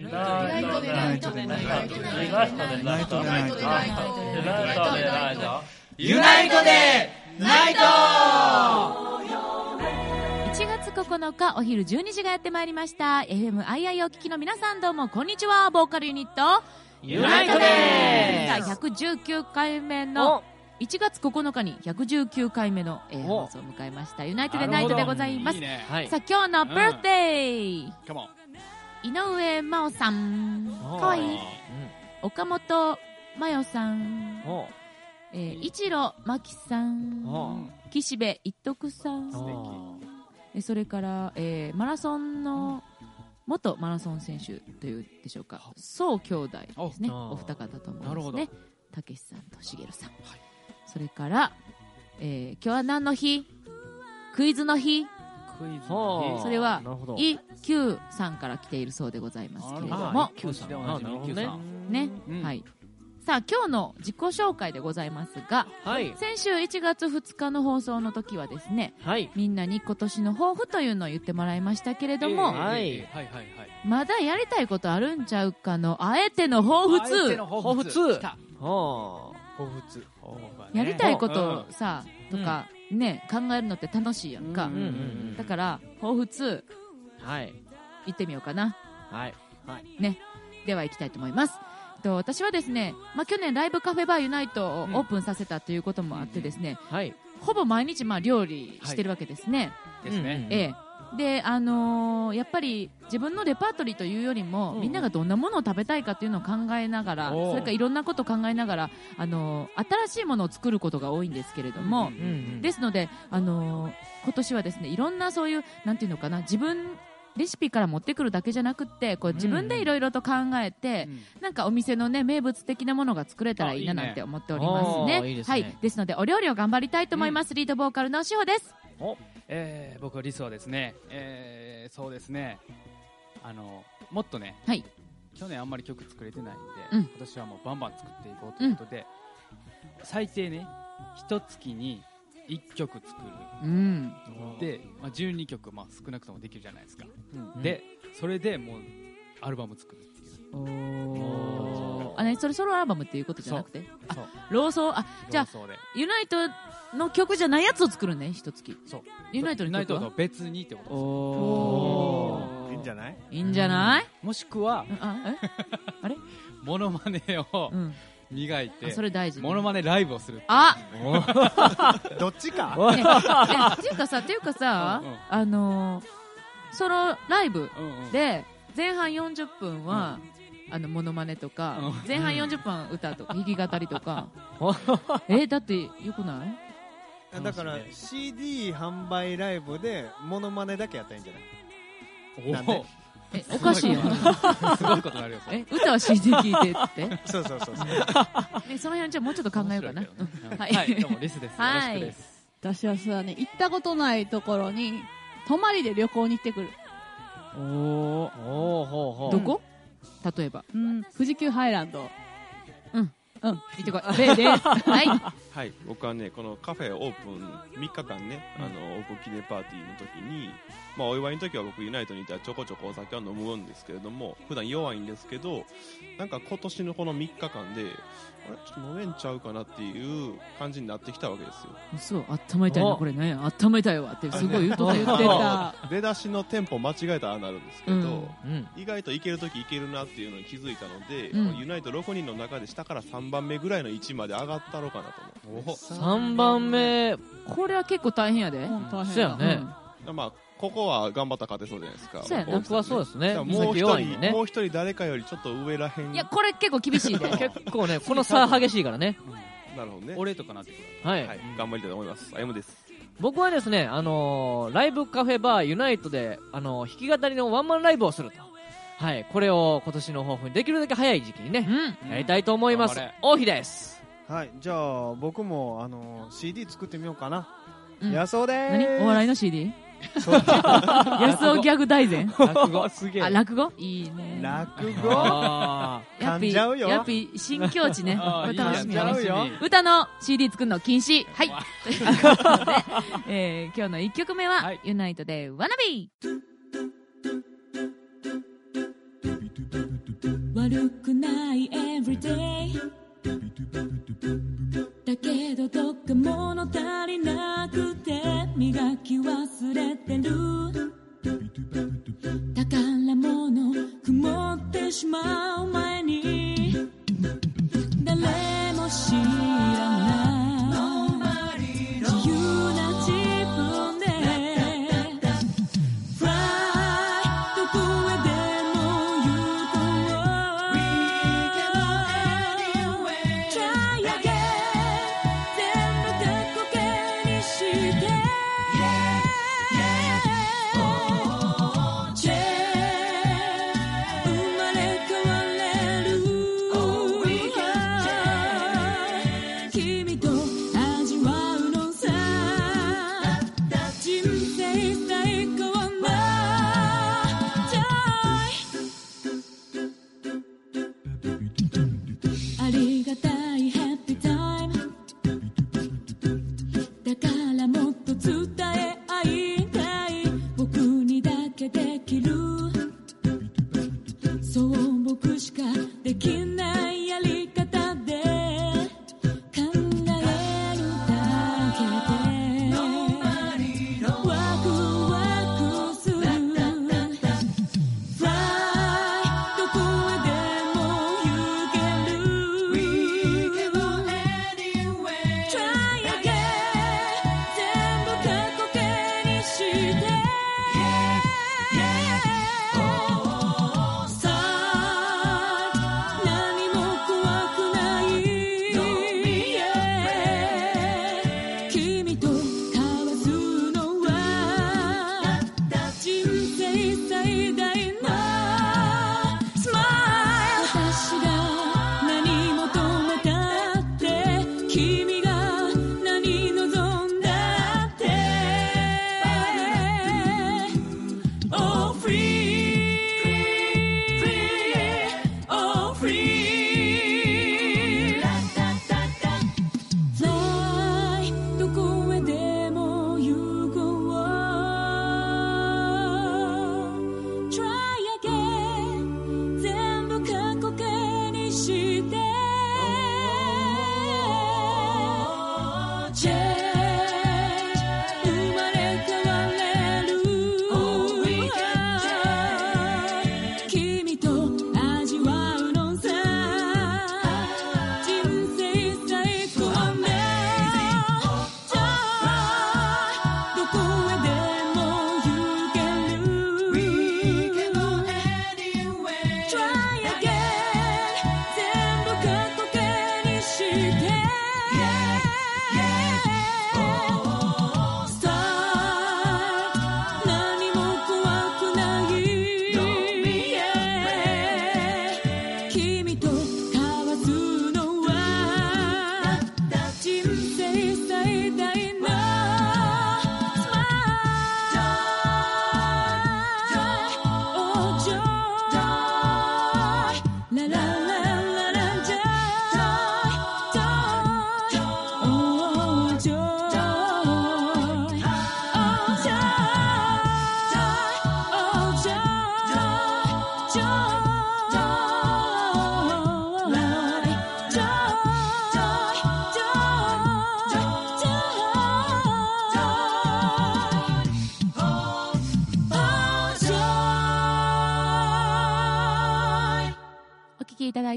ユナイトでナイトでナイトでナイトでナイトでナイトでナイトでナイトユナイトでナイト1月9日お昼12時がやってまいりました。FMII お聞きの皆さんどうもこんにちは。ボーカルユニット。ユナイトで第119回目の1月9日に119回目の、えーお放送を迎えました。ユナイトでナイトでございます。いいね。はい。さあ今日のバースデー、カモン井上真央さん。かわいい岡本真代さん、おえー、一路真希さん。お岸辺一徳さん。それから、えーマラソンの元マラソン選手というでしょうか。宋兄弟ですね。おお二方ともですね。たけしさんとしげるさん、それから、えー今日は何の日？クイズの日それはイ・キューさんから来ているそうでございますけれどあもね。うん。はい。さあ今日の自己紹介でございますがはい。先週1月2日の放送の時はですねはい。みんなに今年の抱負というのを言ってもらいましたけれども、えーはい。えーはいはいはい。まだやりたいことあるんちゃうかのあえての抱負。あえての2抱負。抱負。来た。ほ抱負。2やりたいこうんとさ、とかね考えるのって楽しいやんか、うんううんうん。だから抱負2うはい。行ってみようかな。はい。では行きたいと思います。と私はですね、まあ、去年ライブカフェバーユナイトをオープンさせたということもあってですね、はい。ほぼ毎日まあ料理してるわけですね、ですね。うんええであのーやっぱり自分のレパートリーというよりも、うんみんながどんなものを食べたいかというのを考えながらそれからいろんなことを考えながら、あのー新しいものを作ることが多いんですけれども、うんうんうんですので、あのー今年はですねいろんなそういうなんていうのかな自分レシピから持ってくるだけじゃなくってこう自分でいろいろと考えて、なんかお店のね名物的なものが作れたらいいななんて思っておりますね。いいね。はい、ですのでお料理を頑張りたいと思います。リードボーカルのしほです。えー僕は理想はですねえーそうですねあのもっとねはい。去年あんまり曲作れてないんで、うん。今年はもうバンバン作っていこうということで、最低ね一月に1曲作うん。るで、まあ、12曲、まあ、少なくともできるじゃないですか、うん。でそれでもうアルバム作るっていうあねそれソロアルバムっていうことじゃなくて、あそう。ローソーあじゃあそうで。ユナイトの曲じゃないやつを作るね一月。そう。ユナイトユナイトの曲はと別にってことです。おいいんじゃない？いいんじゃない？もしくはうんあえ？モノマネをうん。磨いてあそれ大事ね。モノマネライブをするあ！どっちか？っていうかさっていうかさ、うんうん。あのーソロライブで前半40分は、あのモノマネとか、うん。前半40分歌とか 弾き語りとか。えだってよくない？だから CD 販売ライブでモノマネだけやったらいいんじゃない？おなんで？えおかしいよすごいこと。になるよえ歌は CD 聞いてって。そうそうそうそう。えその辺じゃあもうちょっと考えようかな、はい。はい。どうもリスです。よろしくです。私はさね、行ったことないところに、泊まりで旅行に行ってくる。おおー。ほうほうどこ？例えば。うん、富士急ハイランド。うん。うん。行ってこい。例で。すはい。はい、僕はね、このカフェオープン3日間ね、あの、オープン記念パーティーの時に、まあ、お祝いの時は僕ユナイトにいたらちょこちょこお酒は飲むんですけれども、普段弱いんですけど、なんか今年のこの3日間で、あれ？ちょっと飲めんちゃうかなっていう感じになってきたわけですよ。そう温めたいなおこれね。温めたいわ。ってすごい言うと言よ。ってた。出だしのテンポ間違えたらああなるんですけど、うん。うん。意外といける時いけるなっていうのに気づいたので、うん。ユナイト6人の中で下から3番目ぐらいの位置まで上がったのかなと思う。お3番目。これは結構大変やで、うん、大変そうやね。まあ、ここは頑張ったら勝てそうじゃないですか。そうやな僕はそうですねだからもう一さっき弱いんで人、ねもう一人誰かよりちょっと上らへん。いやこれ結構厳しいで 結構ね この差激しいからね なるほどね。俺とかなってくるはい、はい、頑張りたいと思います。あやむです。僕はですね、あのーライブカフェバーユナイトで、あのー弾き語りのワンマンライブをすると。はい、これを今年の抱負にできるだけ早い時期にね、うんやりたいと思います頑張れ。王妃です。はいじゃあ僕もあの CD 作ってみようかな、うんやそうでー何？すお笑いの CD? そう。安尾ギャグ大全。落語。すげあ落語？いいね。落語？あやっぴ噛んじゃうよ。やっぴ新境地ね。楽しみ。やねいいやんちゃうよ。歌の CD 作るの禁止。はい。ということで、えー今日の1曲目は、はい。ユナイトで「ワナビ。ー悪くない everyday だけどどっか物足りなくて磨き忘れてる。宝物曇ってしまう前に。誰も知らない。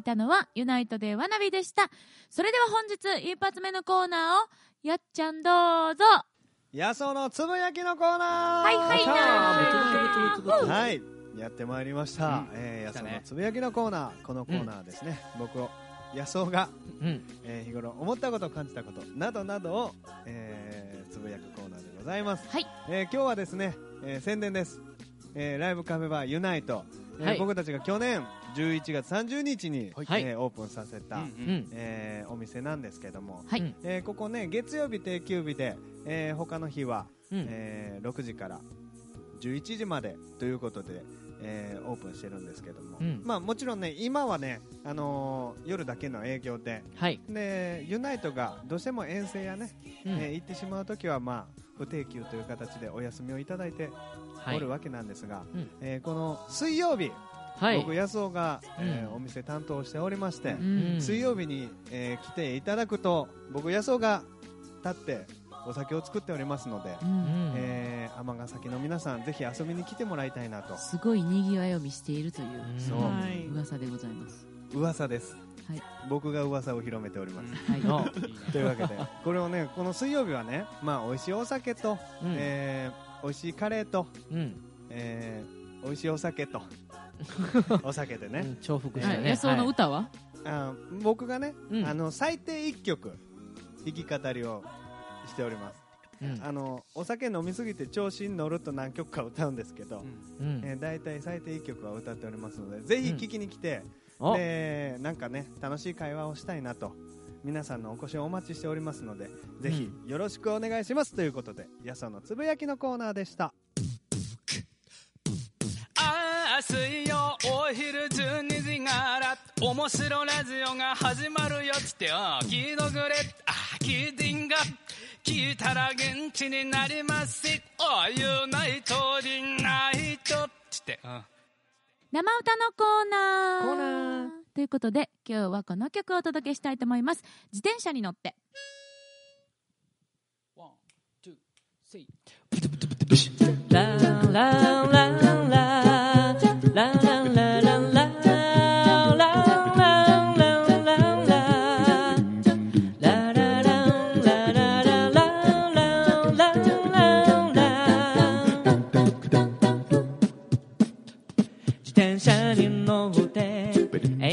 いたのはユナイトでわなびでした。それでは本日一発目のコーナーをやっちゃんどうぞ。野草のつぶやきのコーナー。はいはいなー。はい。やってまいりました、うん。えー、野草来たね。のつぶやきのコーナー。このコーナーですね、僕を野草が、うん。えー日頃思ったこと感じたことなどなどを、えーつぶやくコーナーでございます、はい。えー今日はですね、えー宣伝です、えーライブカフェバーユナイト、えーはい。僕たちが去年11月30日に、はい。えーオープンさせた、うんうん。えーお店なんですけども、はい。うん。えーここね月曜日定休日で、えー他の日は、うん。えー6時から11時までということで、えーオープンしてるんですけども、うん。まあ、もちろんね今はね、あのー夜だけの営業ではい。でユナイトがどうしても遠征やね、うん。えー行ってしまうときは、まあ、不定休という形でお休みをいただいてはい。おるわけなんですが、うん。えーこの水曜日はい、僕、安尾が、えーうん、お店担当しておりまして、うん、水曜日に、えー、来ていただくと僕、安尾が立ってお酒を作っておりますので、うん、え尼、ー、崎の皆さんぜひ遊びに来てもらいたいなと。すごいにぎわいを見せているという、そう、は、噂でございます。噂です、はい、僕が噂を広めております、はい、というわけでこれをねこの水曜日はね、まあ、美味しいお酒と、うん、えー、美味しいカレーと、うん、えー、美味しいお酒と お酒でね、重複してね、安の歌は、あ僕がね、あの最低1曲弾き語りをしております、あのお酒飲みすぎて調子に乗ると何曲か歌うんですけど、うん。えー、大体最低1曲は歌っておりますのでぜひ聴きに来て、でなんかね楽しい会話をしたいなと皆さんのお越しをお待ちしておりますのでぜひよろしくお願いしますということで、やそのつぶやきのコーナーでした。水曜お昼12時から面白ラジオが始まるよっつってよ聞いとくれあ聞いてんが聞いたら現地になりますおユナイトリナイトっつって、生歌のコーナー。コーナーということで今日はこの曲をお届けしたいと思います。自転車に乗って。ワン・ツー・スリー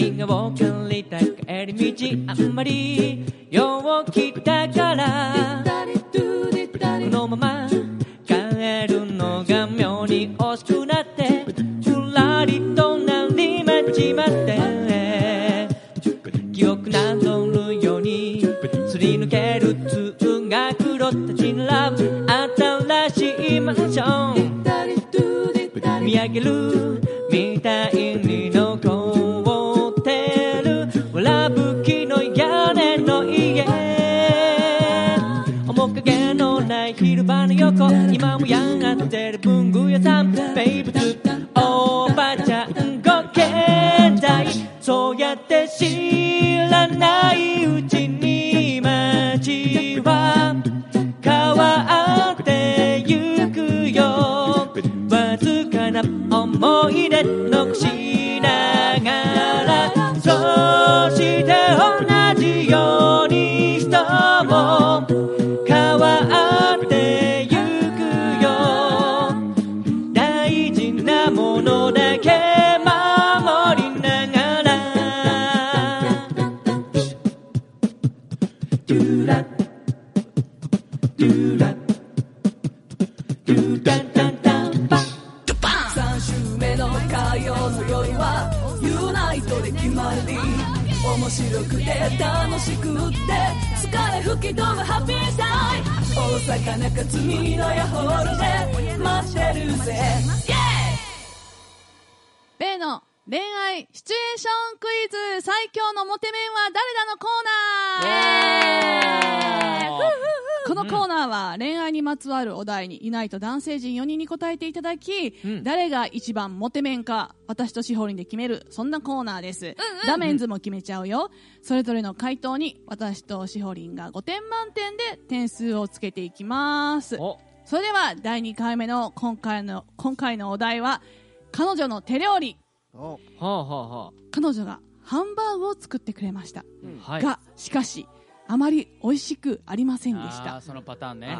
映画を借りた帰り道あんまりよう来たからこのまま帰るのが妙に惜しくなってふらりとなりまちまって記憶などるようにすり抜ける通学路たち並ぶ新しいマンション見上げるていただき、うん。誰が一番モテメンか私としほりんで決めるそんなコーナーです、ダメンズも決めちゃうよ。それぞれの回答に私としほりんが5点満点で点数をつけていきます。お。それでは第2回目の今回の今回のお題は彼女の手料理。お。はあはあは彼女がハンバーグを作ってくれました、あはい。がしかしあまり美味しくありませんでした。そのパターンね。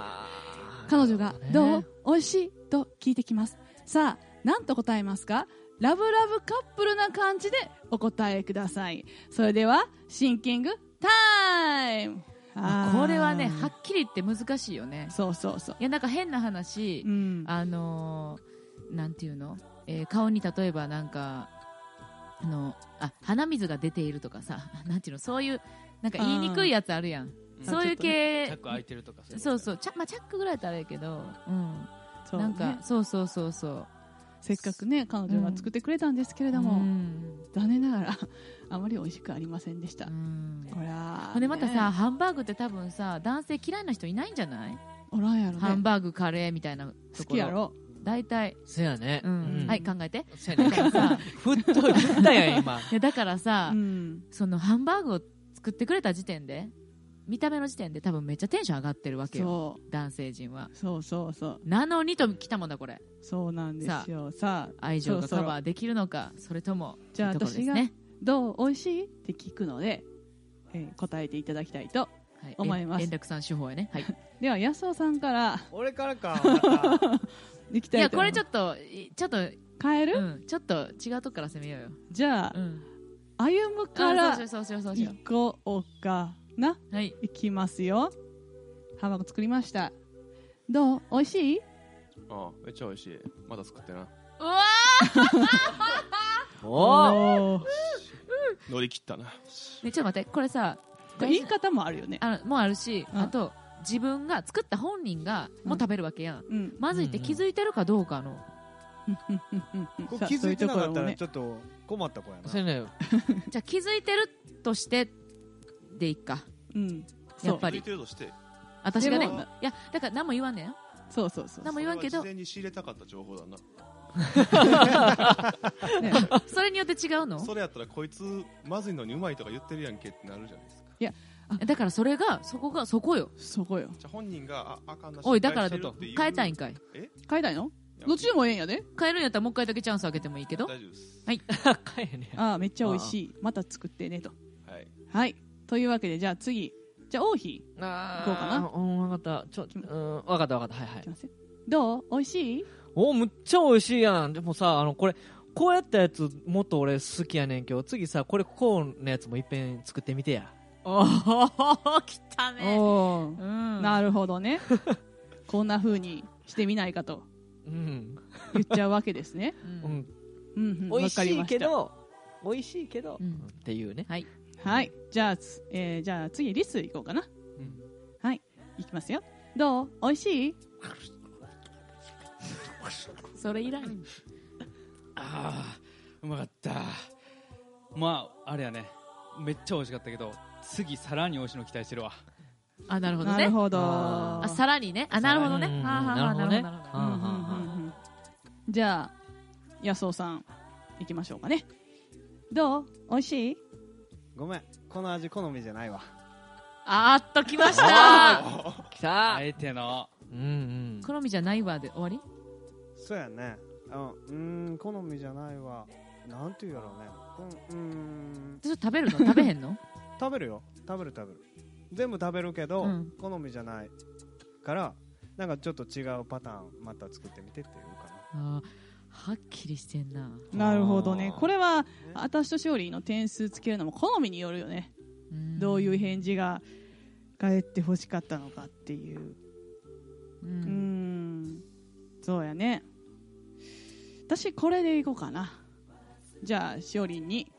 彼女が「どね。う？美味しい?」と聞いてきます。さあ何と答えますか？ラブラブカップルな感じでお答えください。それではシンキングタイム。これはねはっきり言って難しいよね。そうそうそう。いやなんか変な話、うん。あのーなんていうの、えー顔に例えばなんかあのあ鼻水が出ているとかさ なんていうの？そういうなんか言いにくいやつあるやんそういうチ系。ャック開いてるとかそうそうそう。チャ,、まあ、チャックぐらいだったらあれやけど、うん。そうなんかねそうそうそうそう。せっかくね彼女が作ってくれたんですけれども、うん。残念ながら あまり美味しくありませんでした、うん。こりゃほんでまたね。さ、ハンバーグって多分さ男性嫌いな人いないんじゃない？おらんやろね。ハンバーグカレーみたいなところ。好きやろ？大体。せやね。うん、はい考えて。せやね。だからさ。ふっと、振ったやん、今。いやだからさ、うん。そのハンバーグを作ってくれた時点で見た目の時点で多分めっちゃテンション上がってるわけよ。そ男性陣は。うそうそうそう。なのにと来たもんだこれ。そうなんですよ。さあ愛情がカバーできるのかそれともじゃあ私がどう美味しい？って聞くので、えー答えていただきたいとはい思います。円楽さん手法やね。はい。では安尾さんから。俺からか。いきたいやこれちょっといちょっと変える、うんちょっと違うとこから攻めようよ。じゃあ、うん。歩むかあらそうしようそうしようそうしよ行こうかな。うはい。いきますよ。ハンバーグ作りました。どう？美味しい？ああめっちゃ美味しい。また作ってなうわおおー。乗り切ったな。ねちょっと待って。これさ言い方もあるよね。あのもうあるしうん。あと自分が作った本人がもう食べるわけやん。うん。まずいって気づいてるかどうかの。気づいてなかったらちょっと困った子やな。ね。じゃあ気づいてるとしてでいっかうん。やっぱり。てるとして。私がねいでもやだから何も言わんねん。そうそうそう何も言わんけど。それは事前に仕入れたかった情報だな。ね。それによって違うの？それやったらこいつまずいのにうまいとか言ってるやんけってなるじゃないですか。だからそれがそこがそこよ。そこよ。じゃあ本人がああかんなおいだから失敗してるっていう。変えたいんかい。変えたいの？いや。どっちでもええんやで。変えるんやったらもう一回だけチャンスあげてもいいけど。大丈夫です。かえね。ああめっちゃ美味しい。また作ってねと。はい。はいというわけでじゃあ次。じゃあ王妃。あ行こうかな。うん、わかった。ちょ、うん、わかったわかった。はいはい。どう？美味しい？おむっちゃ美味しいやん。でもさ、あの、これ、こうやったやつ、もっと俺好きやねんけど、次さ、これ、こうのやつもいっぺん作ってみてや。おお来たね。おー。うん。なるほどね。こんな風にしてみないかと。うん。言っちゃうわけですね。うん。うん。うんうん美味しいけど、美味しいけど、うん。っていうね。はいはい。じゃあ、つえーじゃあ次リスいこうかな、うん。はい。いきますよ。どう？美味しい？それいらん。ああうまかった。まああれやね。めっちゃ美味しかったけど次さらに美味しいの期待してるわ。あなるほどね。なるほど。ああさらにね。あなるほどね。うん。はあはあはあなるほどね。なるほどうんうんうんうん。うんじゃあ安尾さんいきましょうかね。どう？美味しい？ごめん。この味好みじゃないわ。あーっと来ました。来た。あえての。うんうん。好みじゃないわで終わり？そうやね。あうーん好みじゃないわ。なんて言うやろうね。うんうーん。食べるの？食べへんの？食べるよ。食べる食べる。全部食べるけど、うん。好みじゃないからなんかちょっと違うパターンまた作ってみてっていうかな。あーはっきりしてんな。なるほどね。これは私と勝利の点数つけるのも好みによるよね。どういう返事が返ってほしかったのかっていう。ううん。んそうやね。私これでいこうかな。じゃあしおりんに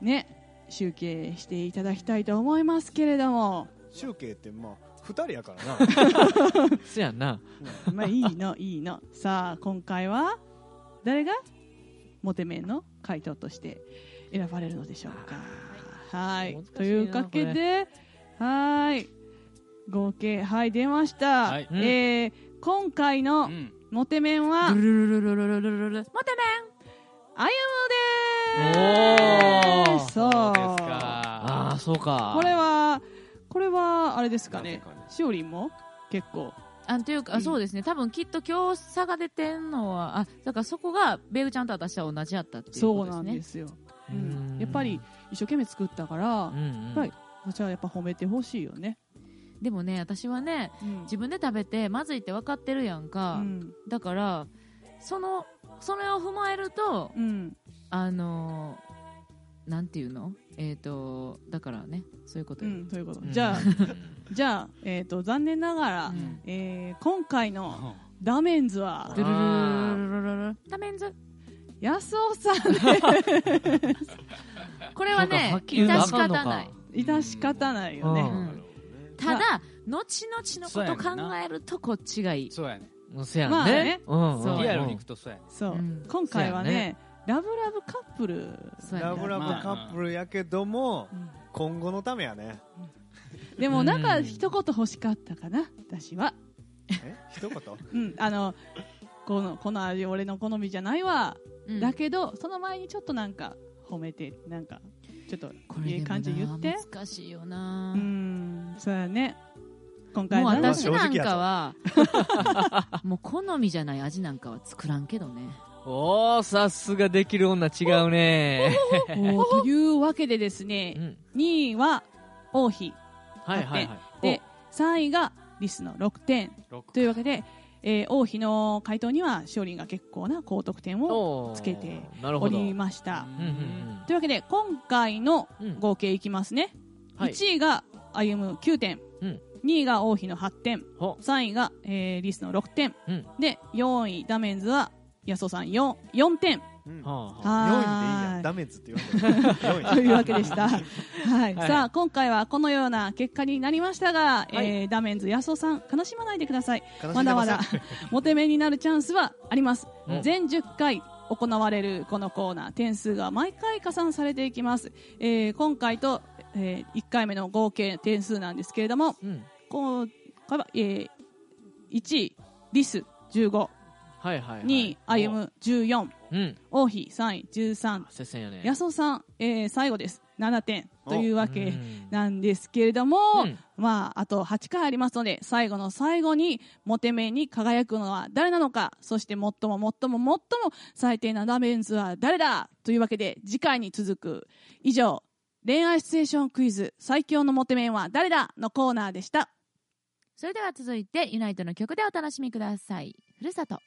ね集計していただきたいと思いますけれども。集計ってまあ2人やからな。そやん。な。まあいいのいいの。さあ今回は誰がモテメンの回答として選ばれるのでしょうか。はい。というわけではい。合計はい出ました、はい。うん。えー今回うのん。モテメンは、ルルルルルルルルル。ルモテあゆむでおー。すそう。そうですか。ああ、そうか。これはこれはあれですかね。かね。しおりんも結構。あんというか、あそうですね。多分きっと今日差が出てんのはあだからそこがベグちゃんと私は同じやったっていうそうことですね。なんですよ、ううん。ん、やっぱり一生懸命作ったから、うんうん。はい私はやっぱ褒めてほしいよね、でもね私はねうん。自分で食べてまずいって分かってるやんか、うん。だからそのそれを踏まえるとうん。あのーなんていうの？えっ、ー、とだからねそういうことよ、うんそういうこと。じゃあじゃあ、えーと、残念ながら、うん、えー、今回のダメンズはダメンズ。安尾さん これはね致し方ない。致し方ないよね、うん、ただ後々のこと考えるとこっちがいい。そうやね。そうやね,、まあね。うん。うん、そう。今回はね。ラブラブカップル、ラブラブカップルやけども、うん今後のためやね。でもなんかうん一言欲しかったかな私は。え？一言？うんあのこのこの味俺の好みじゃないわ、うん。だけどその前にちょっとなんか褒めてなんかちょっとこれでもいい感じ言って。な難しいよな。う。んそうやね。今回もうは私なんかは、もう好みじゃない味なんかは作らんけどね。おー、さすができる女違うね。というわけでですね、うん。2位は王妃。はいはいはい。で3位がリスの6点。というわけで、えー王妃の回答には勝利が結構な高得点をつけて。おりました。うんうんうん。というわけで今回のうん。合計いきますね、はい。1位が歩む9点、うん。2位が王妃の8点。ほ3位が、えーリスの6点、うん。で4位ダメンズは安尾さん 4, 4点。うん。はあはあ。4位でいいやダメズって言われて4位 というわけでした。はい、はい。さあ、今回はこのような結果になりましたが、はい。えーダメンズ安尾さん、悲しまないでください。悲しんでまだまだ。モテメになるチャンスはあります。うん。全10回行われるこのコーナー、点数が毎回加算されていきます。えー今回と、え1回目の合計点数なんですけれども、うん。今回は、えー1位、リス15、はいはいはい。2位、歩む14、うん。王妃3位13、接戦やね。安尾さん、えー最後です。7点というわけうんなんですけれども、うんまあ、あと8回ありますので、最後の最後に、モテメに輝くのは誰なのか、そして最も最も最も最低なダメンズは誰だというわけで、次回に続く、以上、恋愛シチュエーションクイズ、最強のモテメンは誰だのコーナーでした。それでは続いて、ユナイトの曲でお楽しみください。ふるさと。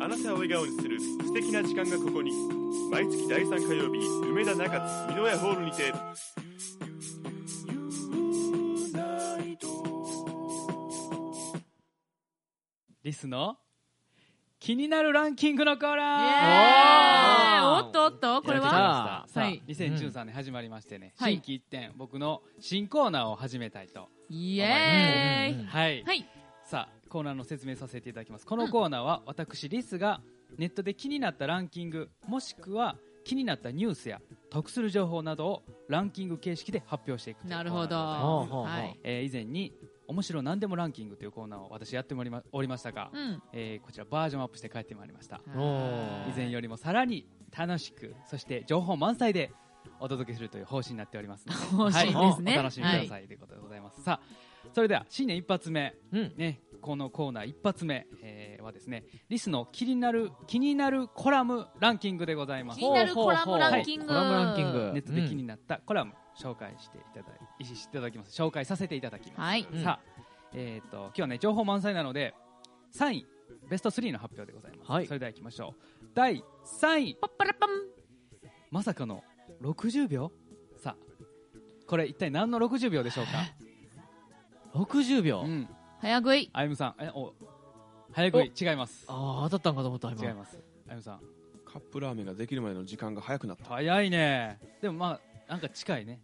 あなたを笑顔にする素敵な時間がここに。毎月第3火曜日梅田中津美濃屋ホールにて。リスの気になるランキングのコーナー。おっとおっとこれは？さあ、はい。2013年始まりましてね、はい。新規一点僕の新コーナーを始めたいとイエーイ。はい、はい。さあコーナーの説明させていただきます。このコーナーは私リスがネットで気になったランキングもしくは気になったニュースや得する情報などをランキング形式で発表していくというなるほど。はい。えー以前に面白なんでもランキングというコーナーを私やっておりまおりましたが、うん。えーこちらバージョンアップして帰ってまいりました。以前よりもさらに楽しくそして情報満載でお届けするという方針になっております 方針ですね。はい。お楽しみください。ということでございます、さあそれでは新年一発目、うん。ね、このコーナー一発目、えーはですねリスの気になる気になるコラムランキングでございます。気になるコラムランキング。コラムランキング。ネットで気になったコラム紹介していただいしていただきます。紹介させていただきます、はい。うん。さあ、えー、と今日はね情報満載なので3位ベスト3の発表でございます、はい。それでは行きましょう。第3位。パッパラパン。まさかの60秒？さあこれ一体何の60秒でしょうか？60秒。うん早食い。あゆむさんえお早食い違います。ああ当たったんかと思った今。違います。あゆむさん。カップラーメンができるまでの時間が早くなった。早いね。でもまあなんか近いね。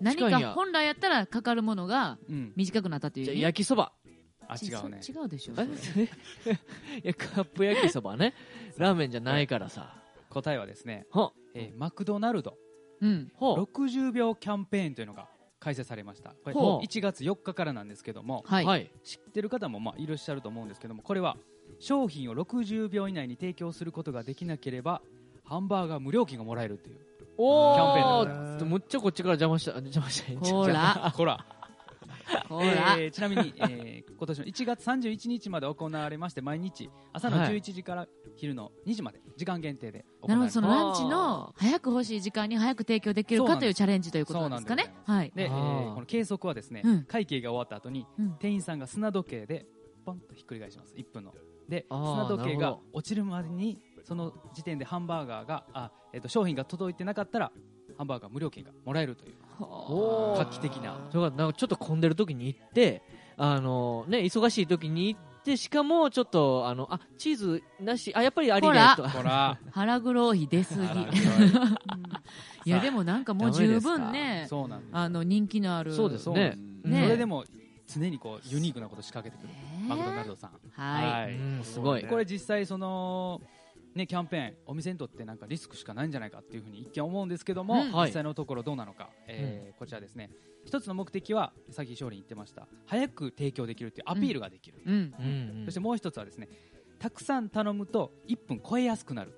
何近いんやか本来やったらかかるものがうん。短くなったというじゃあ意味焼きそば。あ違うね。ち違うでしょえ？いやカップ焼きそばね。ラーメンじゃないからさ。答えはですね、ほえーマクドナルド。うん。ほう60秒キャンペーンというのが開催されました。これほう。1月4日からなんですけどもはい、はい。知ってる方もまあいらっしゃると思うんですけどもこれは商品を60秒以内に提供することができなければハンバーガー無料金がもらえるっていう。おキャンペーンおでございます。むっちゃこっちから邪魔した邪魔した。ほら。ほらほら、えーちなみに、えー今年の1月31日まで行われまして毎日朝のはい。11時から昼の2時まで時間限定で行なるほどわれますそのランチの早く欲しい時間に早く提供できるかというチャレンジということなんですかね。はい。で、えあーーこの計測はですね、うん。会計が終わった後に、うん。店員さんが砂時計でポンとひっくり返します。1分の。で砂時計がなるほど。落ちるまでにその時点でハンバーガーがあ、えー、と商品が届いてなかったらハンバーガー無料券がもらえるという画期的な。それからなんかちょっと混んでる時に行ってあのね忙しい時に行ってしかもちょっとあのあチーズなし。あやっぱりありねと。ほら。腹黒い出すぎ。腹い。やでもなんかもう十分ね。あの人気のある。そうですね。うんね。それでも常にこうユニークなこと仕掛けてくる。マクドナルドさん。はい。うんすごい。これ実際そのねキャンペーンお店にとってなんかリスクしかないんじゃないかっていうふうに一見思うんですけども、うん。はい。実際のところどうなのか、えーこちらですね。一つの目的はさっき勝利言ってました。早く提供できるっていうアピールができる、そしてもう一つはですねたくさん頼むと1分超えやすくなる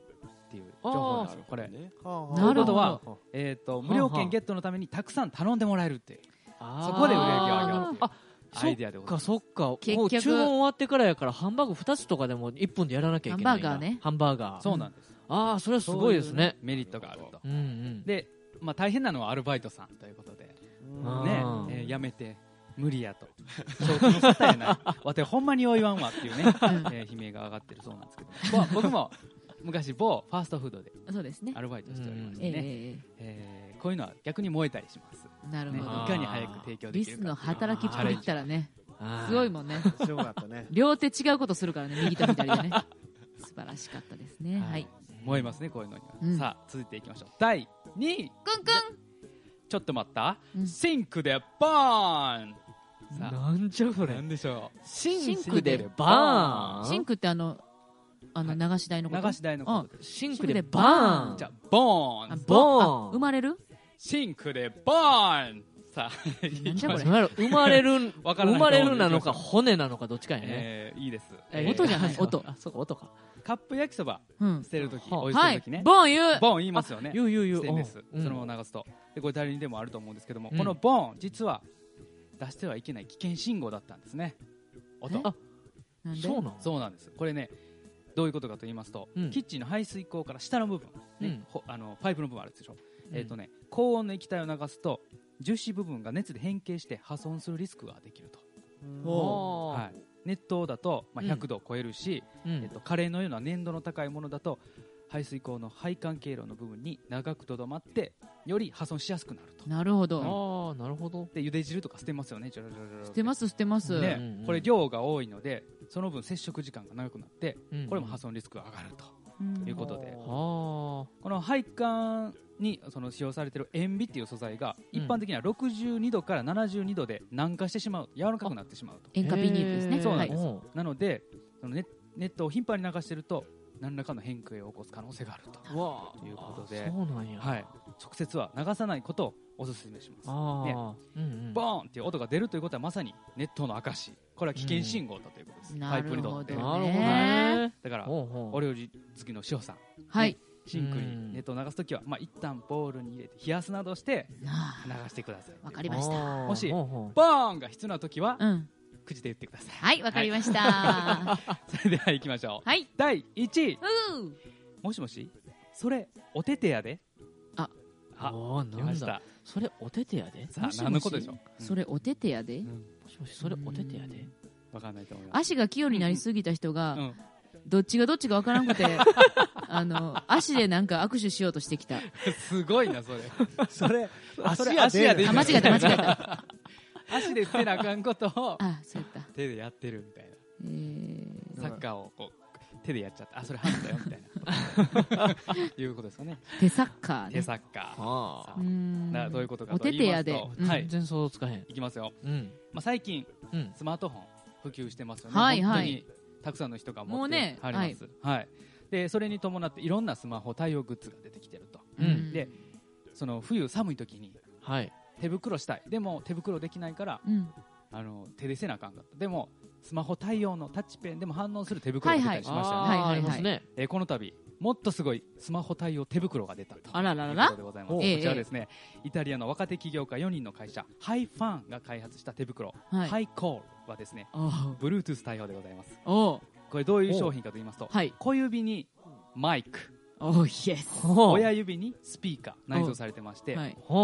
っていう情報なんですよこれ、ねなるほど。はえー、と無料券ゲットのためにたくさん頼んでもらえるっていう。そこで売り上げを上げるアイデアでございそっますかそっか。結局もう注文終わってからやからハンバーグ2つとかでも1分でやらなきゃいけないんだ。ハンバーガーね。ハンバーガー。そうなんです。ああそれはすごいですね。そううメリットがあると。うんうん。で、まあ、大変なのはアルバイトさんということで。あね。ー、えーやめて無理やと。わてほんまによいわんわっていうね、えー悲鳴が上がってるそうなんですけど。も、まあ僕も昔某ファーストフードでそうですね。アルバイトしておりましえてね、え。えーこういうのは逆に燃えたりします、なるほど。かに早く提供でリスのきるかっていう。働きっぷりったらねすごいもんね。すごかったね。両手違うことするからね右と左でね。素晴らしかったですね。はい。燃えますねこういうのには、うん。さあ続いていきましょう。第2位くんくん。ちょっと待った、うん。シンクでバーン。さあ。なんじゃそれ。なんでしょシンクでバーン？シンクってあのあの流し台のこと？う流し台のことシンクでバーン。じゃあボーン。あボーン。あ生まれる？シンクでバーン。さあ、なんじゃこれ？それ生まれる わからない生まれるなのか骨なのかどっちかやね、えーいいです。え音じゃない音。あそうか音か。カップ焼きそばうん。捨てるとき、はあお湯捨はいてるときね。ボン言う。ボン言いますよね。言う言う言う。ステンレス、うん。そのまま流すと。でこれ誰にでもあると思うんですけども、うん。このボン実は出してはいけない危険信号だったんですね。音。え？あなんで？そうなのそうなんです。これねどういうことかと言いますと、うん。キッチンの排水口から下の部分、ねうん。ほあのパイプの部分あるでしょ、うんえっ、とね高温の液体を流すと樹脂部分が熱で変形して破損するリスクができると、はい、熱湯だと、まあ、うん。100度を超えるし、うん。えっと、カレーのような粘度の高いものだと排水口の配管経路の部分に長くとどまってより破損しやすくなると。なるほあどあなるほど。で茹で汁とか捨てますよね。ジョロジョロジョロ捨てます捨てます。ね。うんうんこれ量が多いのでその分接触時間が長くなってうん。これも破損リスクが上がるとうんいうことで。はこの配管にその使用されている塩ビっていう素材がうん一般的には62度から72度で軟化してしまう柔らかくなってしまうと。塩化ビニールですね。そうなんです。おなのでそのネネットを頻繁に流していると何らかの変形を起こす可能性があると。いうことあで。そうなんや、はい、直接は流さないことをお勧めします。ああ、ね。うんうん。ボーンっていう音が出るということはまさに熱湯の証これは危険信号だということです、なパイプるほどにとって。なるほどね。ねだからお料理好きの塩さん。はいシンクうん。に熱湯を流すときは、まあ、一旦ボウルに入れて冷やすなどしてな流してください。わかりました。もしボーンが必要なときは、うん。口で言ってください。はいわかりました。は それでは行きましょう。い。第1位。もしもし？それお手手やで。あ。あなんだ。来ました。それお手手やで？さあ何のことでしょう？それお手手やで。もしもしそれお手手やで。わかんないと思います。足が器用になりすぎた人がうんどっちがどっちかわからんくて あの足でなんか握手しようとしてきた。すごいな それ。それあそれ足や足やで。で。あ間違えた間違えた。足で捨てなあかんことをあそうやった。手でやってるみたいえなサッカーをこう手でやっちゃったあそれハンドだよみたいな。いうことですよね。ー手サッカーね。手サッカー。うーんなどういうことかおと言いますと手手やで。うんはい。全然想像つかへん。いきますよ、うん。まあ、最近うん。スマートフォン普及してますよね、はいはい。本当にたくさんの人が持ってもうねはります、はい。でそれに伴っていろんなスマホ対応グッズが出てきてると。うん。でその冬寒い時にはい。手袋したい。でも手袋できないからうん。あの手でせなあかんかった。でもスマホ対応のタッチペンでも反応する手袋が出たりしましたよね、はいはいはいあーありますね。えーこの度もっとすごいスマホ対応手袋が出たとあらららことでございます。こええちらですね、イタリアの若手起業家4人の会社ハイファンが開発した手袋、はい。ハイコールはですねおー Bluetooth 対応でございます。これどういう商品かと言いますとはい。小指にマイクおーイエスほう。親指にスピーカー内蔵されてまして、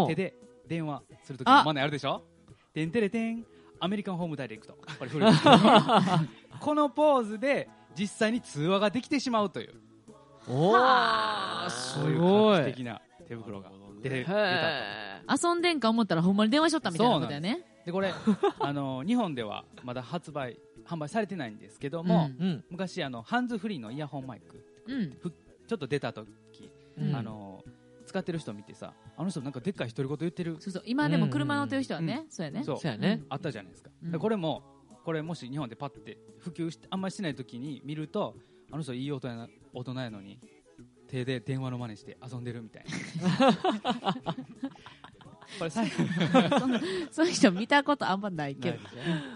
手で電話するときのマネあるでしょ？てんてれてんアメリカンホームダイレクト。こ のポーズで実際に通話ができてしまうというおーすそういうごい画期的な手袋が。出て出た遊んでんか思ったらほんまに電話しとったみたいな。ことやねでこれ あの日本ではまだ発売販売されてないんですけども、うん昔あのハンズフリーのイヤホンマイクうん。ちょっと出た時、うん。あの使ってる人見てさあの人なんかでっかい独り言言ってる。そうそう今でも車乗ってる人はねそうやね。そう。そうやね。あったじゃないですか、うん。でこれもこれもし日本でパッて普及してあんまりしてない時に見るとあの人いい大人な大人やのに手で電話の真似して遊んでるみたいな。これ最後そんなそういう人見たことあんまないけど。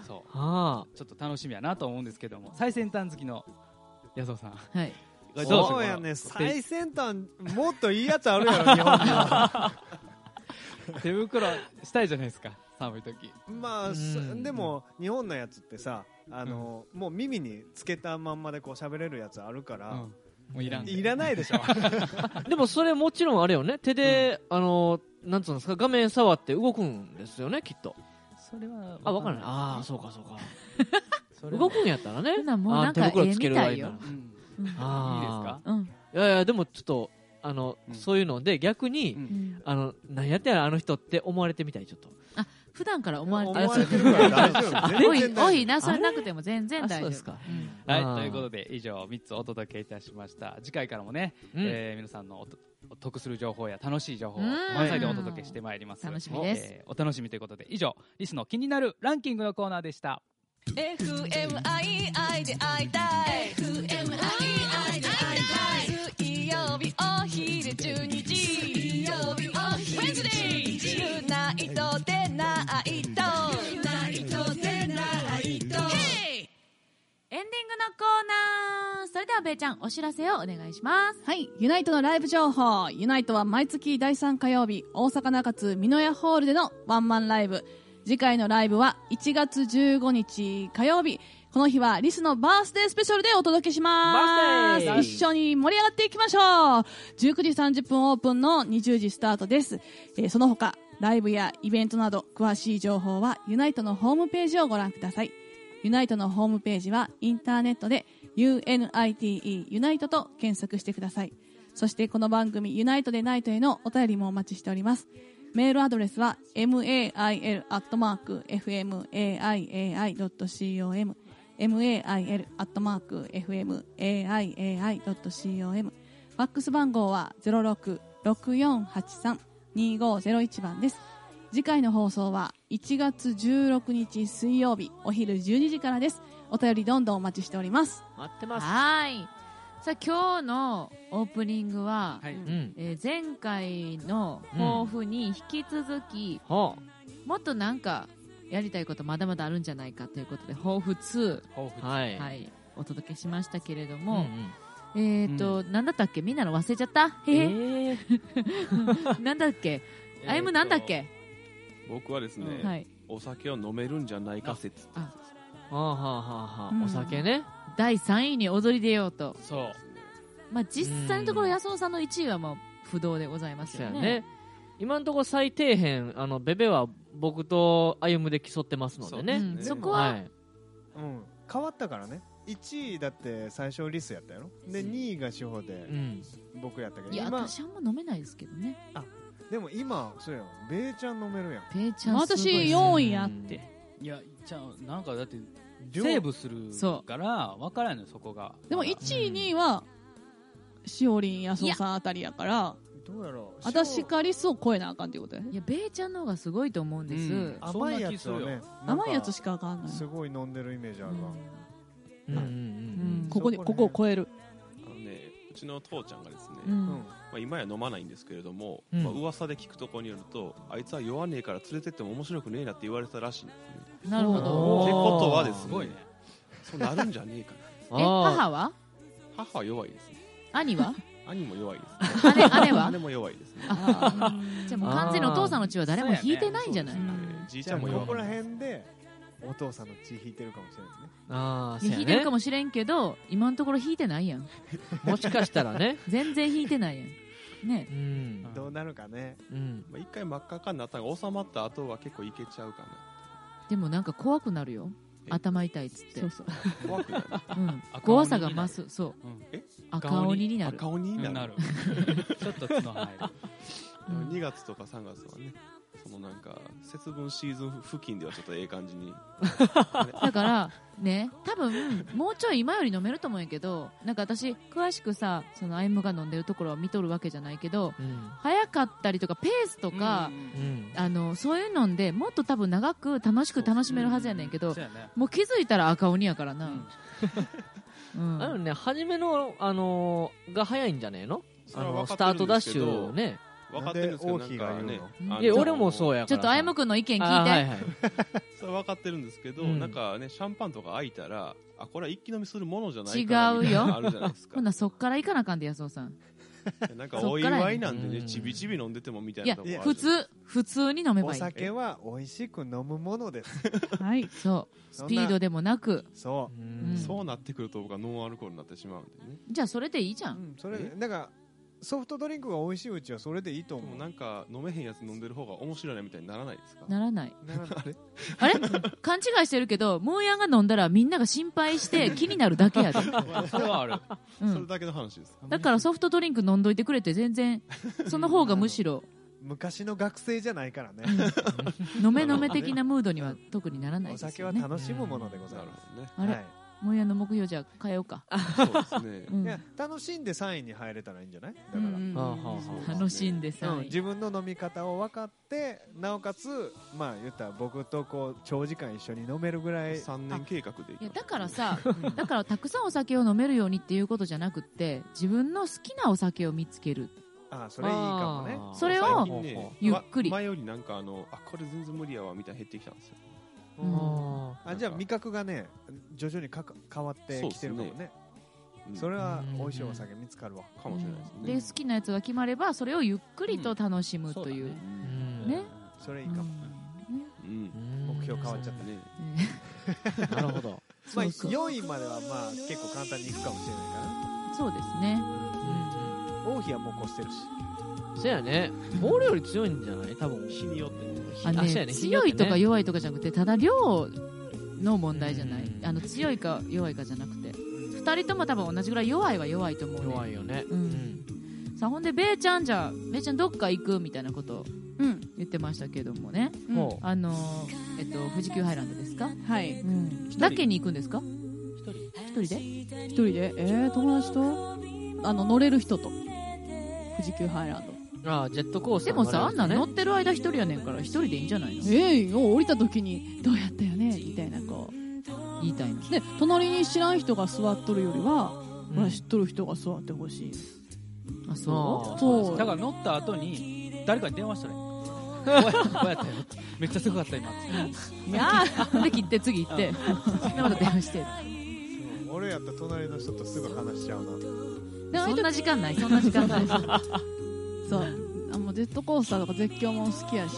そう。はちょっと楽しみやなと思うんですけども最先端好きの安尾さん。はい。そうやね。最先端もっといいやつあるやろ 日本には手袋したいじゃないですか寒い時。まあ、でも日本のやつってさあの、もう耳につけたまんまでこう喋れるやつあるから、うんもういらん。いらないでしょ。あ でもそれもちろんあれよね。手で、あのなんつうんですか画面触って動くんですよねきっと。それはあ分からない。ああそうかそうか。それ動くんやったらね。もうなんかあー手袋つけるええみたいよ。間うん。うん。いいですか？あうん。いやいやでもちょっとあの、うん。そういうので逆に、うん。うん。あの何やってやらあの人って思われてみたいちょっと普段から思われて思われてるから大丈夫。おい全然大丈おいなそれなくても全然大丈夫。ですか。うん。はいということで以上3つお届けいたしました。次回からもね、うん。えー皆さんのおとお得する情報や楽しい情報をうん。満載でお届けしてまいります。楽しみです。えーお楽しみということで以上リスの気になるランキングのコーナーでした。FMI で会いたい。FMI で会いたい。水曜日お昼12時水曜日お昼12時ユナイトでないとユナイトでないとエンディングのコーナーそれではべーちゃんお知らせをお願いしますはい。ユナイトのライブ情報。ユナイトは毎月第3火曜日、大阪中津美濃屋ホールでのワンマンライブ。次回のライブは1月15日火曜日。この日はリスのバースデースペシャルでお届けします。一緒に盛り上がっていきましょう。19時30分オープンの20時スタートです。えーその他、ライブやイベントなど詳しい情報はユナイトのホームページをご覧ください。ユナイトのホームページはインターネットで UNITE ユナイトと検索してください。そしてこの番組ユナイトでナイトへのお便りもお待ちしております。メールアドレスは mail.fmaiai.com mail.fmaiai.com ファックス番号は0664832501番です。次回の放送は1月16日水曜日お昼12時からです。お便りどんどんお待ちしております。待ってます。はーいさあ今日のオープニングは、はいうん。えー前回の抱負に引き続き、はもっとなんかやりたいことまだまだあるんじゃないかということで抱負2、抱負あ。はい。はい、お届けしましたけれどうんうも、ん。えっ、と、なんだったっけ？みんなの忘れちゃった？へえへ、ー なんだっけ？あゆむなんだっけ、僕はですね、はい、お酒を飲めるんじゃないか説。はあはあはあはうん。あ。お酒ね。第3位に踊り出ようと。そう。まあ、実際のところ安尾さんの1位はもう不動でございますよね。今のところ最底辺、あの、ベベは僕と歩むで競ってますのでね。うんそこは、はい。うん、変わったからね。1位だって最初リスやったやろ？で2位が志保でうん。僕やったけどいや、今私あんま飲めないですけどね。でも今そうやんベイちゃん飲めるやん。ペイちゃん私すごいです4位やって。いやじゃあなんかだって量セーブするそうから分からんのよそこが。でも1位、2位は、しおりん、やそさんあたりやから、どうやろう。私かリスを超えなあかんっていうこと？やね。いや、ベイちゃんの方がすごいと思うんです。うん。甘いやつをね。甘いやつしかかあかんのよ。すごい飲んでるイメージあるわ、うん。うん。ううん。んここに、そこねここを超える。あのねうちの父ちゃんがですね、うん。うんまあ、今や飲まないんですけれども、うん。まあ、噂で聞くところによるとあいつは酔わねえから連れてっても面白くねえなって言われてたらしいんですねなるほおど。ーってことはですねすごいね。そうなるんじゃねえかな。え、母は？母は弱いですね。兄は？兄も弱いですね姉姉は？姉も弱いですねあじゃあもう完全にお父さんの血は誰も引いてないんじゃないそうですねじいちじゃあゃんも弱いここら辺でお父さんの血引いてるかもしれないですねあー、いや引いてるかも。もしれんけど、今のところ引いてないやん。もしかしたらね。全然引いてないやん。ねう。ん。どうなるかねうん。まあ、一回真っ赤っかになったのが収まった後は結構いけちゃうかでもなんか怖くなるよ。え頭痛いっつって。そうそう。な怖くなるうん。怖さが増す。そう。うんえ？赤鬼になる。赤鬼になるなる ちょっと角入るうん2月とか3月はねそのなんか節分シーズン付近ではちょっとええ感じに だから、ね、多分、もうちょい今より飲めると思うんやけど、なんか私、詳しくさ、そのアイムが飲んでるところを見とるわけじゃないけど、うん。早かったりとか、ペースとか、うん。あの、そういうので、もっと多分長く楽しく楽しめるはずやねんけどそう、もう気づいたら赤鬼やからな。うん。あのね、初めの、あのーが早いんじゃねえの？あの、スタートダッシュね。分かってるんですけどなんんかねいや、俺もそうやからさ。ちょっとあやむくんの意見聞いて。あーはいはい。そ分かってるんですけど、うんなんかねシャンパンとか開いたらあこれは一気飲みするものじゃない違かなうよみたいなのあるじゃないですか ほんならそっから行かなあかんで、安尾さん。なんかお祝いなんでうんねちびちび飲んでてもみたいいやなとこある、普通、普通に飲めばおいい。酒は美味しく飲むものですはい。そう。スピードでもなく。そうんそうなってくると僕はノンアルコールになってしまうんでねじゃあそれでいいじゃ。んん、それだからソフトドリンクが美味しいうちはそれでいいと思う。なんか飲めへんやつ飲んでる方が面白いなみたいにならないですか？ならない。ならないあれ？勘違いしてるけど、ムーヤンが飲んだらみんなが心配して気になるだけやで。それはある。うん。それだけの話です。かだからソフトドリンク飲んどいてくれて全然、その方がむしろ、昔の学生じゃないからね。飲め飲め的なムードには特にならないおですよね。酒は楽しむものでございなるますほどね。あれ？はいムーヤンの目標じゃあ変えようか。そうですね。うん。いや楽しんで3位に入れたらいいんじゃない？だから、楽しんでさうん、自分の飲み方を分かってなおかつまあ言ったら僕とこう長時間一緒に飲めるぐらい。3年計画でいいやだからさ、だからたくさんお酒を飲めるようにっていうことじゃなくって、自分の好きなお酒を見つける。あそれいいかもね。それをゆっくり。ま前よりなんかあのあこれ全然無理やわみたいな減ってきたんですよ。うんあじゃあ味覚がね徐々にかか変わってきてるかもね。うん。それは美味しいお酒見つかるわ。かもしれないですね。で好きなやつが決まればそれをゆっくりと楽しむという、うん。ね。それいいかも。うん。目標変わっちゃったね。なるほどまあそうそう4位まではまあ結構簡単にいくかもしれないかそうですね。な王妃はもう越してるしそやね。俺より強いんじゃない？多分。日によって。ねあのね。ね日によってね。強いとか弱いとかじゃなくてただ量の問題じゃない。うん。あの強いか弱いかじゃなくて。2人とも多分同じぐらい弱いは弱いと思うね。弱いよね。うん。さあほんでべイちゃんじゃあべイちゃんどっか行くみたいなことをうん。言ってましたけどもね。う。ん。もあのーえっと富士急ハイランドですか、はい。うん、だけに行くんですか？一人で？一人で？えー、友達と？あの乗れる人と。富士急ハイランドああジェットコースタでもさ、あんなん乗ねってる間一人やねんから一人でいいんじゃないのええよ降りた時にどうやったよねみたいなこう言いたいの。で隣に知らん人が座っとるよりは、うんほら知っとる人が座ってほしいあ、そああそうだから乗った後に誰かに電話したらいいこうやこうやったよめっちゃすごかった今いやうで、切って次行って、で、また電話して。俺やったら隣の人とすぐ話しちゃうなそんな時間ない、そんな時間ない。そう。あもうジェットコースターとか絶叫も好きやし。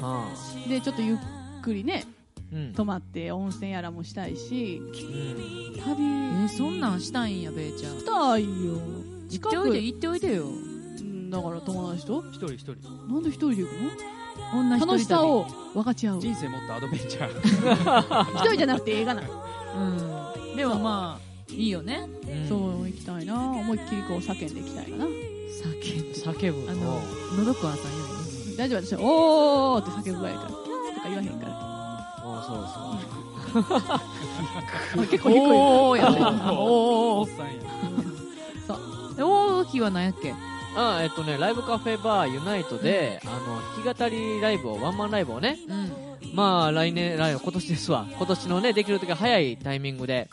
あ。でちょっとゆっくりねあうん。泊まって温泉やらもしたいし。うん。旅。え、そんなんしたいんや、べーちゃん。したいよ。行っておいで、行っておいでよ。うんだから友達と？一人一人。なんで一人で行く女一の楽しさを。分かち合う。一人生もっとアドベンチャー。人じゃなくて映画な。うん。でもまあ、いいよね。うんそう行きたいな。思いっきりこう叫んでいきたいかな叫んで。叫ぶ。あの、のどくわさんよりね。大丈夫私はおーって叫ぶぐらいやから。キャーとか言わへんから。あそうそう 結構低いおーやね。おおー。っさんやえおーきは何やっけ？あえっとねライブカフェバーユナイトで、あの弾き語りライブをワンマンライブをね。うん。まあ来年来今年ですわ。今年のねできる時は早いタイミングで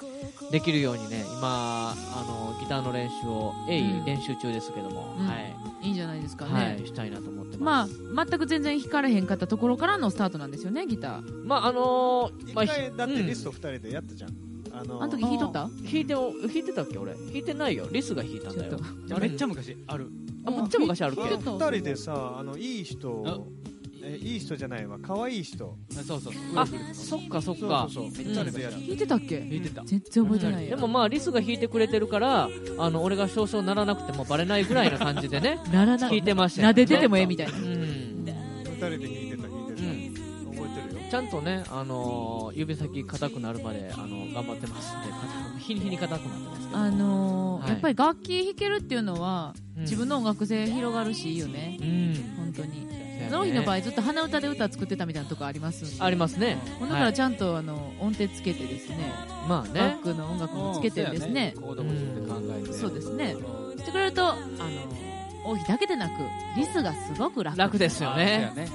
できるようにね今あのギターの練習を練習中ですけども、うん。はい、いいんじゃないですかね。はいしたいなと思ってまますあ、全く全然弾かれへんかったところからのスタートなんですよね、ギター。まああのー一まあ回だってうん。リスト二人でやったじゃん。あのあの時弾いとった？弾いてお弾いてたっけ俺？弾いてないよ。リスが弾いたんだよ。めっちゃ昔ある。あめっちゃ昔あるっけ？弾いてた二人でさあのいい人えいい人じゃないわ。可愛い人。あそうそう。あそっかそっそうかそうそう。うん。二人でやる。弾いてたっけ？弾いてた。全然覚えてないや。でもまあリスが弾いてくれてるからあの俺が少々ならなくてもバレないぐらいな感じでね ならな弾いてましたよ撫でててもええみたいな。うん。二人で弾いてた弾いてた、うん。覚えてるよ。ちゃんとね、あのー指先硬くなるまで、あの頑張ってますんで、日に日に硬くなってますけど。あのーはい。やっぱり楽器弾けるっていうのは、うん。自分の音楽性広がるしいいよね。うん。本当に。ゾロヒの場合ずっと鼻歌で歌作ってたみたいなとこありますんでありますね。だからちゃんとあの音程つけてですね、まあバッね。クの音楽もつけてですね、コードも自分で考えてそうですね。してくれると、あの、王妃だけでなく、リスがすごく楽。楽ですよね。ね。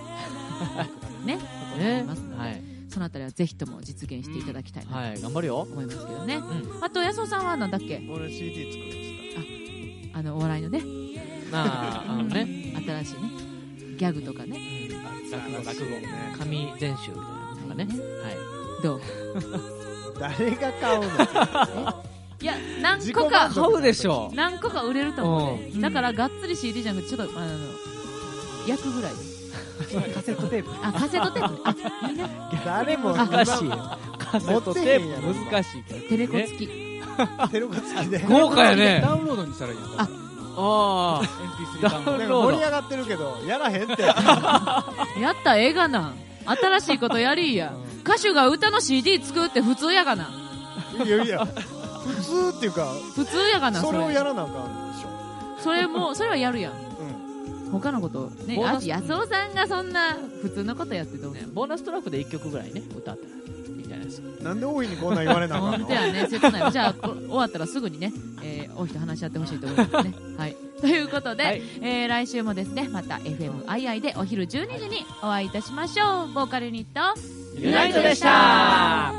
ねことになりますのではい。そのあたりはぜひとも実現していただきたいなはい、頑張るよ。と思いますけどね。うあと、安尾さんはなんだっけ？俺 CD 作りまあの、お笑いのね、あ、あのね、新しいね、ギャグとかね。落語、落語、ね神全集みたいなのがね。どう？し た誰が買うの？いや、何個か買うでしょ。何個か売れると思うね。うんだから、がっつり CD じゃなくて、ちょっと、あの、焼くぐらい。カセットテープあ、カセットテープね。あ、いいね。誰も難しいよ。カセットテープ難しいから。テレコね付き。テレコ付き で豪華やね。ダウンロードにしたらいいんだああ MP3 ダウンロードなんか盛り上がってるけどやらへんって やった、ええがな。新しいことやりいや。歌手が歌の CD 作って普通やがな。いやいや普通っていうか普通やがな、それ。それをやらなあかんでしょそれも、それはやるやん。うん他のこと。ね、あ安尾さんがそんな普通のことやってどうねボーナストラックで1曲ぐらいね、歌ったらいいんじゃなんで大いにこんな言われなかっ本当やね、切ない。じゃあ、こ終わったらすぐにね、えー、王妃と話し合ってほしいと思いますね。はい。ということで、はい、えー、来週もですね、また FMII でお昼12時にお会いいたしましょう。ボーカルユニット、ユナイトでした